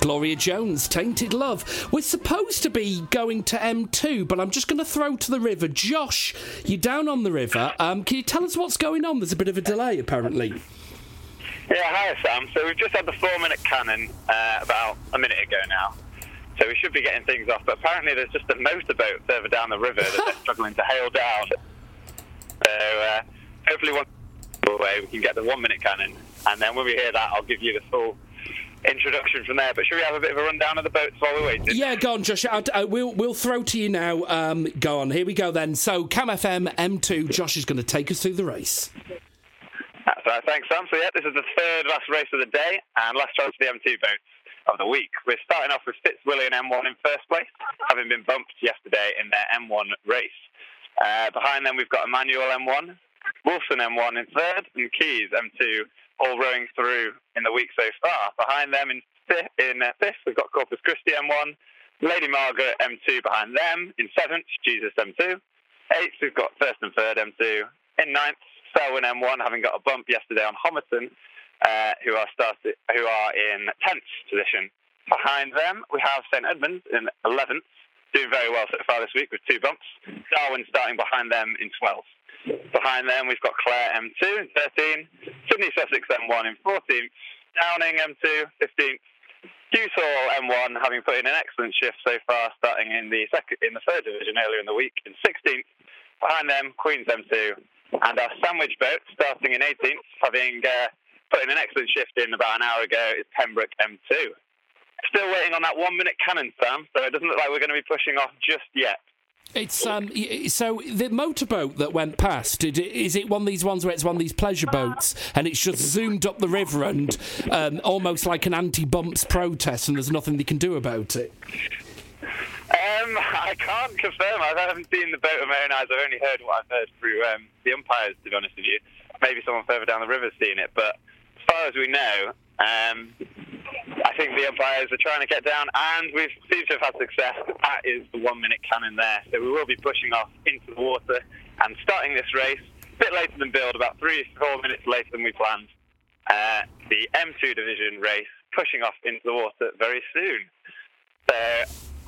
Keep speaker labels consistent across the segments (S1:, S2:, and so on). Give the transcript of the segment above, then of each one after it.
S1: Gloria Jones, Tainted Love. We're supposed to be going to M2, but I'm just going to throw to the river. Josh, you're down on the river. Um, can you tell us what's going on? There's a bit of a delay, apparently.
S2: Yeah, hi Sam. So we've just had the four minute cannon uh, about a minute ago now. So we should be getting things off, but apparently there's just a motorboat further down the river that they're struggling to hail down. So uh, hopefully one way we can get the one minute cannon, and then when we hear that, I'll give you the full introduction from there. But should we have a bit of a rundown of the boats while we're waiting?
S1: Yeah, go on, Josh. I, I, we'll we'll throw to you now. Um, go on. Here we go then. So Cam FM M2. Josh is going to take us through the race.
S2: That's right. Thanks, Sam. So yeah, this is the third last race of the day and last chance for the M2 boats of the week. We're starting off with Fitzwilliam M1 in first place, having been bumped yesterday in their M1 race. Uh, behind them, we've got Emmanuel M1, Wolfson M1 in third, and Caius M2 all rowing through in the week so far. Behind them in fifth, in, uh, fifth we've got Corpus Christi M1, Lady Margaret M2 behind them. In seventh, Jesus M2. Eighth, we've got first and third M2. In ninth, Selwyn M1, having got a bump yesterday on Homerton, uh, who are started, who are in tenth position. Behind them, we have St Edmunds in eleventh, doing very well so far this week with two bumps. Darwin starting behind them in twelfth. Behind them, we've got Clare M2 in 13, Sidney Sussex M1 in 14th, Downing M2 15th, Hall M1 having put in an excellent shift so far, starting in the second, in the third division earlier in the week in 16th. Behind them, Queens M2, and our sandwich boat starting in 18th, having uh, put in an excellent shift in about an hour ago, is Pembroke M2. Still waiting on that one minute cannon, Sam, so it doesn't look like we're going to be pushing off just yet.
S1: It's um. So the motorboat that went past, is it one of these ones where it's one of these pleasure boats and it's just zoomed up the river and um, almost like an anti-bumps protest, and there's nothing they can do about it?
S2: Um, I can't confirm. I haven't seen the boat with my own eyes. I've only heard what I've heard through um, the umpires. To be honest with you, maybe someone further down the river's seen it, but as far as we know, um, I think the umpires are trying to get down, and we seem to have had success. That is the one minute cannon there. So we will be pushing off into the water and starting this race a bit later than build, about three, to four minutes later than we planned. Uh, the M2 division race pushing off into the water very soon. So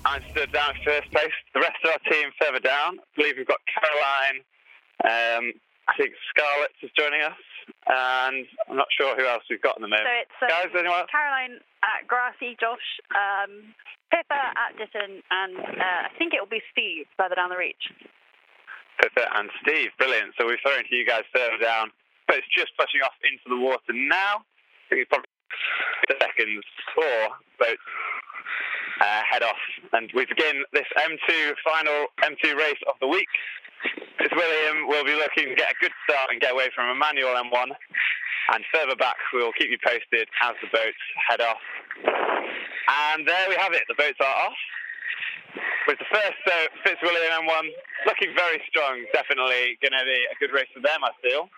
S2: I'm stood down first place. The rest of our team further down. I believe we've got Caroline. Um, I think Scarlett is joining us and I'm not sure who else we've got in the moment.
S3: So it's uh,
S2: Guys, anyone?
S3: Caroline at Grassy, Josh, um, Pippa at Ditton, and uh, I think it will be Steve further down the reach.
S2: Pippa and Steve, brilliant. So we're throwing to you guys further down, but it's just pushing off into the water now. I think it's probably seconds before boats uh, head off, and we begin this M2 final M2 race of the week. Fitzwilliam will be looking to get a good start and get away from Emmanuel M1. And further back, we'll keep you posted as the boats head off. And there we have it. The boats are off. With the first boat, Fitzwilliam M1, looking very strong. Definitely going to be a good race for them, I feel.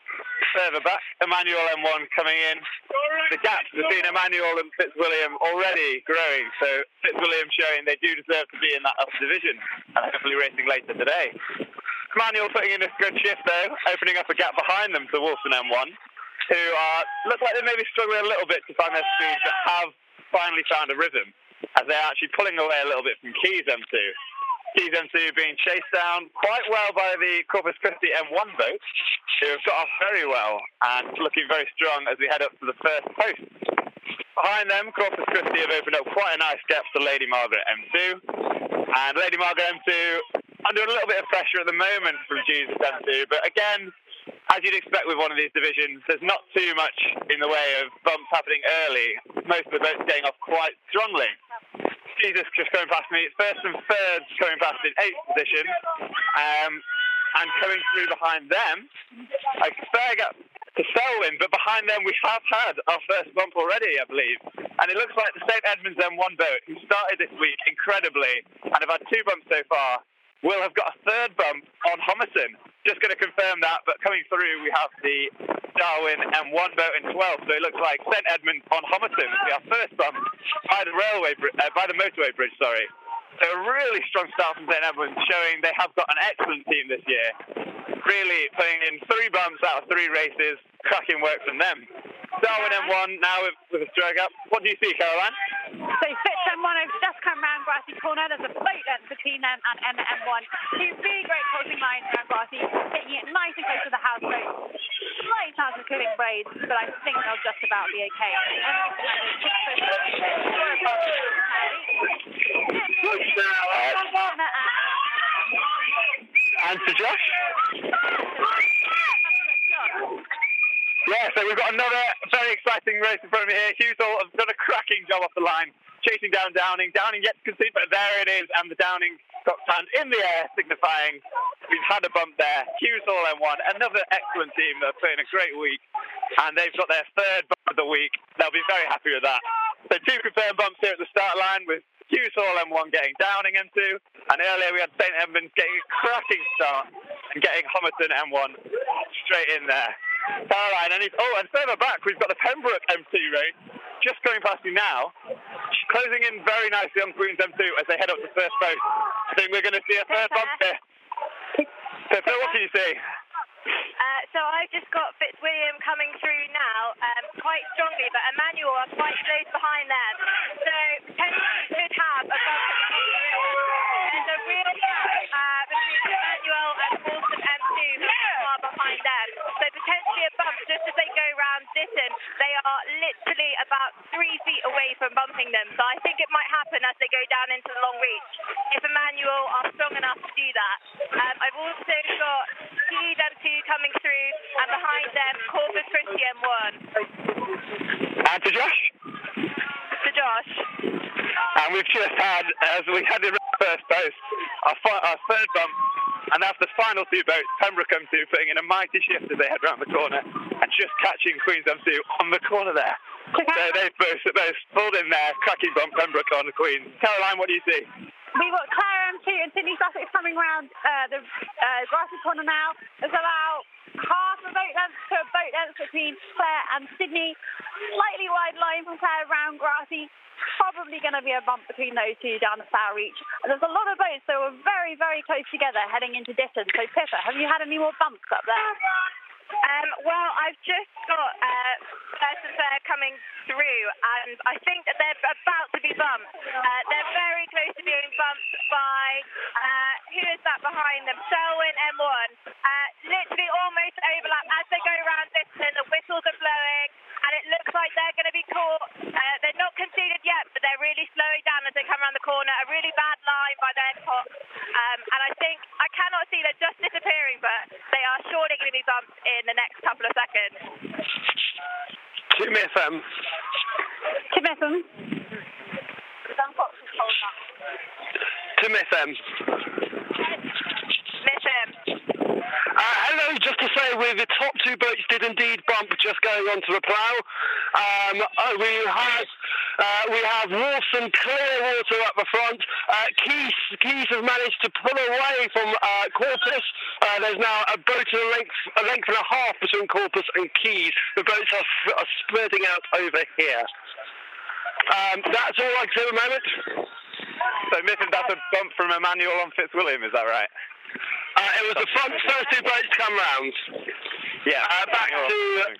S2: Further back, Emmanuel M1 coming in. The gap between Emmanuel and Fitzwilliam already growing. So Fitzwilliam showing they do deserve to be in that upper division and hopefully racing later today. Emmanuel putting in a good shift though, opening up a gap behind them to Wolfson M1, who are look like they may be struggling a little bit to find their speed, but have finally found a rhythm as they're actually pulling away a little bit from Caius M2. Caius M2 being chased down quite well by the Corpus Christi M1 boat, who have got off very well and looking very strong as we head up to the first post. Behind them, Corpus Christi have opened up quite a nice gap to Lady Margaret M2. And Lady Margaret M2 under a little bit of pressure at the moment from Jesus M2, but again, as you'd expect with one of these divisions, there's not too much in the way of bumps happening early. Most of the boats getting off quite strongly. Jesus just going past me. First and third coming past in eighth position. Um, and coming through behind them, a fair gap to Selwyn, but behind them we have had our first bump already, I believe. And it looks like the St Edmunds M1 boat, who started this week incredibly and have had two bumps so far, will have got a third bump on Homerton. Just going to confirm that, but coming through we have the Darwin M1 boat in 12, so it looks like St Edmunds on Homerton. We have first bump by the railway, uh, by the motorway bridge, sorry. So a really strong start from St Edmunds, showing they have got an excellent team this year. Really putting in three bumps out of three races, cracking work from them. Darwin M one now with, with a stroke up. What do you see, Caroline?
S3: So Fitz M1 have just come round Grassy Corner. There's a boat length between them and M M1. Two really great closing lines around Grassy, hitting it nice and close to the house. So slight chance of killing braids, but I think they'll just about be okay.
S2: To Josh. Yeah, so we've got another very exciting race in front of me here. Hughes Hall have done a cracking job off the line, chasing down Downing. Downing yet to concede, but there it is, and the Downing got hand in the air, signifying we've had a bump there. Hughes Hall M1, another excellent team that are playing a great week, and they've got their third bump of the week. They'll be very happy with that. So two confirmed bumps here at the start line with Hughes Hall M1 getting Downing M2, and earlier we had St Edmunds getting a cracking start and getting Homerton M1 straight in there. Caroline, and oh, and further back, we've got the Pembroke M2 race just going past me now, closing in very nicely on Queen's M2 as they head up to first post. I think we're going to see a third bump here. Pippa, what can you see?
S4: Uh, so I've just got Fitzwilliam coming through now, um, quite strongly, but Emmanuel quite close got Caius M2 coming through, and behind them, Corpus Christi M1.
S2: And to Josh.
S4: To Josh.
S2: And we've just had, as we had the first post, our, fi- our third bump, and that's the final two boats, Pembroke M2 putting in a mighty shift as they head round the corner and just catching Queen's M2 on the corner there. So they've both, both pulled in there, cracking bump Pembroke on the Queen. Caroline, what do you see?
S3: We've got Clare M2 and Sidney Sussex coming round uh, the uh, grassy corner now. There's about half a boat length to a boat length between Clare and Sidney. Slightly wide line from Clare round grassy. Probably going to be a bump between those two down the Sour Reach. There's a lot of boats that were very, very close together heading into Ditton. So Pippa, have you had any more bumps up there?
S4: Um, well, I've just got uh, Fair coming through, and I think that they're about to be bumped. Uh, they're very being bumped by, uh, who is that behind them? Selwyn M1. Uh, literally almost overlap as they go around this, and the whistles are blowing, and it looks like they're going to be caught. Uh, they're not conceded yet, but they're really slowing down as they come around the corner. A really bad line by their top. Um, and I think, I cannot see, they're just disappearing, but they are surely going to be bumped in the next couple of seconds.
S2: Tim FM.
S3: Tim FM.
S2: Tim FM.
S4: Miss him.
S5: Uh, hello, just to say we the top two boats did indeed bump just going onto the plough. Um, uh, we have uh, we have Wolfson clear water up the front. Uh, Caius Caius have managed to pull away from uh, Corpus. Uh, there's now a boat a length a length and a half between Corpus and Caius. The boats are, are spreading out over here. Um, that's all I can say at the moment.
S2: So, Miffin, that's a bump from Emmanuel on Fitzwilliam, is that right?
S5: Uh, it was the front first two boats to come round.
S2: Yeah.
S5: Uh, back to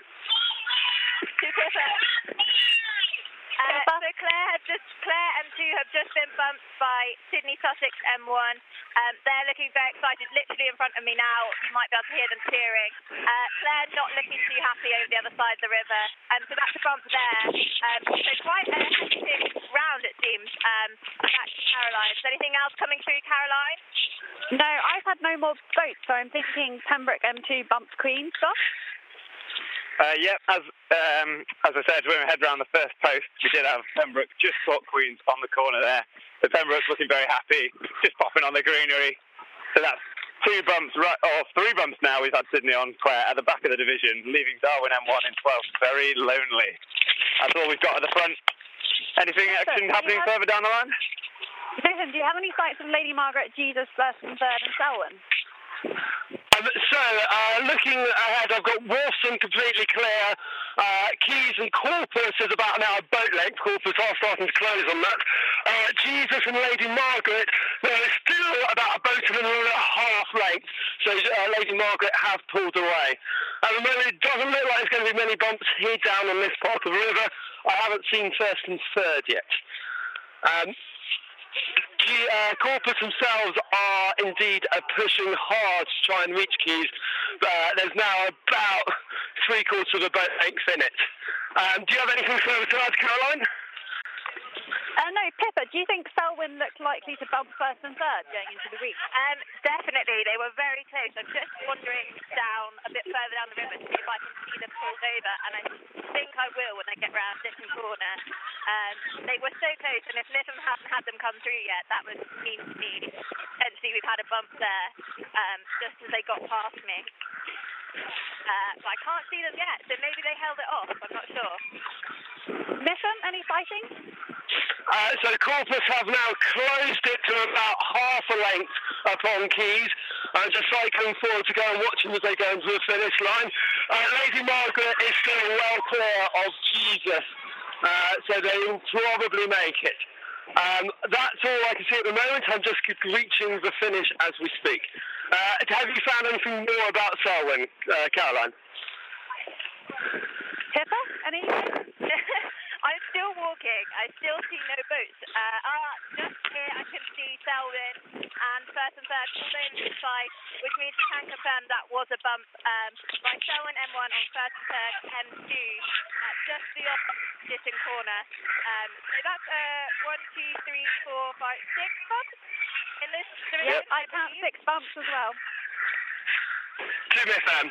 S4: Uh, so Clare have just Clare M2 have just been bumped by Sidney Sussex M1. Um, they're looking very excited, literally in front of me now. You might be able to hear them cheering. Uh, Clare not looking too happy over the other side of the river. Um, so that's a bump there. Um, so quite a hectic round it seems. Um, back to Caroline. Is anything else coming through, Caroline?
S3: No, I've had no more boats, so I'm thinking Pembroke M2 bumped Queen stuff.
S2: Uh, yep, as um, as I said, when we head round the first post, we did have Pembroke just caught Queens on the corner there. So Pembroke's looking very happy, just popping on the greenery. So that's two bumps, right, or three bumps now. We've had Sidney on Clare at the back of the division, leaving Darwin M1 in 12th, very lonely. That's all we've got at the front. Anything action happening further down the line?
S3: Listen, do you have any sights of Lady Margaret, Jesus, first and third, and Selwyn?
S5: Um, so, uh, looking ahead, I've got Wolfson completely clear. Uh, Caius and Corpus is about now a boat length. Corpus are starting to close on that. Uh, Jesus and Lady Margaret, they're still about a boat and a half length. So, uh, Lady Margaret have pulled away. At the moment, it doesn't look like there's going to be many bumps here down on this part of the river. I haven't seen first and third yet. Um, uh, Corpus themselves are indeed uh, pushing hard to try and reach Caius. Uh, there's now about three quarters of a boat length in it. Um, do you have anything further to add, Caroline?
S3: Pippa, do you think Selwyn looked likely to bump first and third going into the week?
S4: Um, definitely, they were very close. I'm just wandering down a bit further down the river to see if I can see them pulled over, and I think I will when I get round this Corner. Um, they were so close, and if Lytham hadn't had them come through yet, that would mean to me potentially we've had a bump there um, just as they got past me. Uh, but I can't see them yet, so maybe they held it off. I'm not sure.
S3: Lytham, any fighting?
S5: Uh, so Corpus have now closed it to about half a length upon Caius. Uh, just cycling forward to go and watch them as they go into the finish line. Uh, Lady Margaret is still well clear of Jesus, uh, so they will probably make it. Um, that's all I can see at the moment. I'm just reaching the finish as we speak. Uh, have you found anything more about Selwyn, uh, Caroline?
S3: Pippa, any?
S4: I'm still walking. I still see no boats. Uh, uh, just here I can see Selwyn and first and third pulled over the side, which means we can confirm that was a bump um, by Selwyn M1 on first and third M2 uh, just the opposite corner. Um, so that's uh, one, two, three, four, five, six bumps in this division.
S3: Yep, I count six bumps as well.
S5: To Lytham.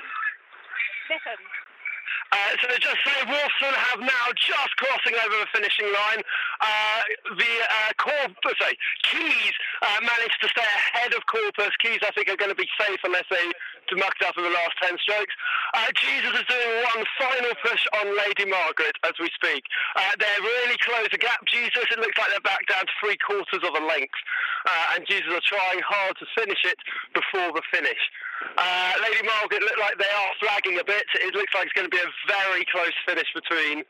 S3: Lytham.
S5: Uh, so just say Wolfson have now just crossing over the finishing line. Uh, the uh, Corpus, sorry, Caius uh, managed to stay ahead of Corpus. Caius, I think, are going to be safe unless they mucked up in the last 10 strokes. Uh, Jesus is doing one final push on Lady Margaret as we speak. Uh, they're really close the gap. Jesus, it looks like they're back down to three quarters of a length. Uh, and Jesus are trying hard to finish it before the finish. Lady Margaret look like they are flagging a bit. It looks like it's going to be a very close finish between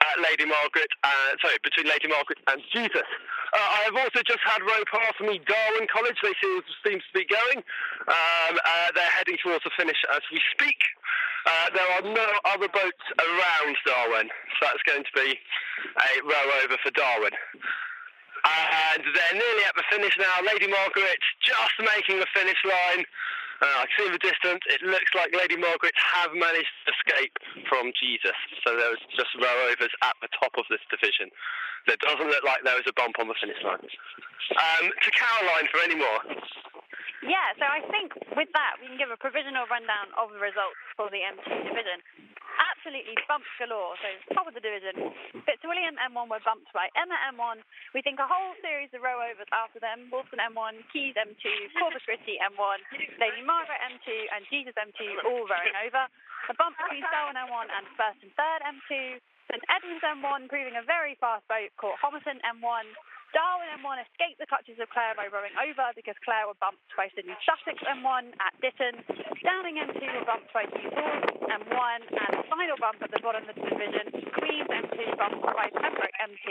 S5: uh, Lady Margaret, uh, sorry, between Lady Margaret and Jesus. Uh, I have also just had row past me Darwin College. They seem, seem to be going. Um, uh, they're heading towards the finish as we speak. Uh, there are no other boats around Darwin, so that's going to be a row over for Darwin. And they're nearly at the finish now. Lady Margaret just making the finish line. Uh, I see in the distance, it looks like Lady Margaret have managed to escape from Jesus. So there was just row overs at the top of this division. It doesn't look like there was a bump on the finish line. Um, to Caroline for any more.
S3: Yeah, so I think with that we can give a provisional rundown of the results for the M2 division. Absolutely bumps galore. So top of the division, Fitzwilliam M1 were bumped by Emma M1. We think a whole series of row overs after them: Wolfson M1, Caius M2, Corpus Christi M1, Lady Margaret M2, and Jesus M2 all rowing over. A bump between Selwyn M1 and first and third M2. St Edmunds M1 proving a very fast boat caught Homerton M1. Darwin M1 escaped the clutches of Clare by rowing over because Clare were bumped by Sidney Sussex M1 at Ditton. Downing M2 were bumped by New M1 and the final bump at the bottom of the division, Queens M2 bumped by Pembroke M2.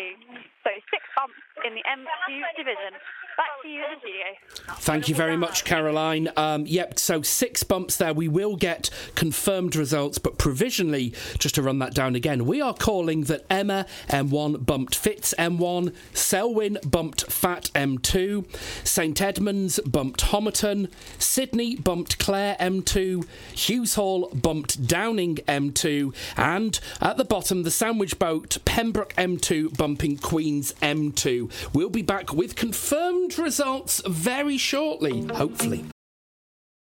S3: So six bumps in the M2 division. Back to you in the studio.
S1: Thank you very much, Caroline. Um, yep, so six bumps there. We will get confirmed results, but provisionally, just to run that down again, we are calling that Emma M1 bumped Fitz M1, Selwyn bumped Fat M2, St Edmunds bumped Homerton, Sidney bumped Clare M2, Hughes Hall bumped Downing M2, and at the bottom, the sandwich boat Pembroke M2 bumping Queens M2. We'll be back with confirmed results very shortly, hopefully.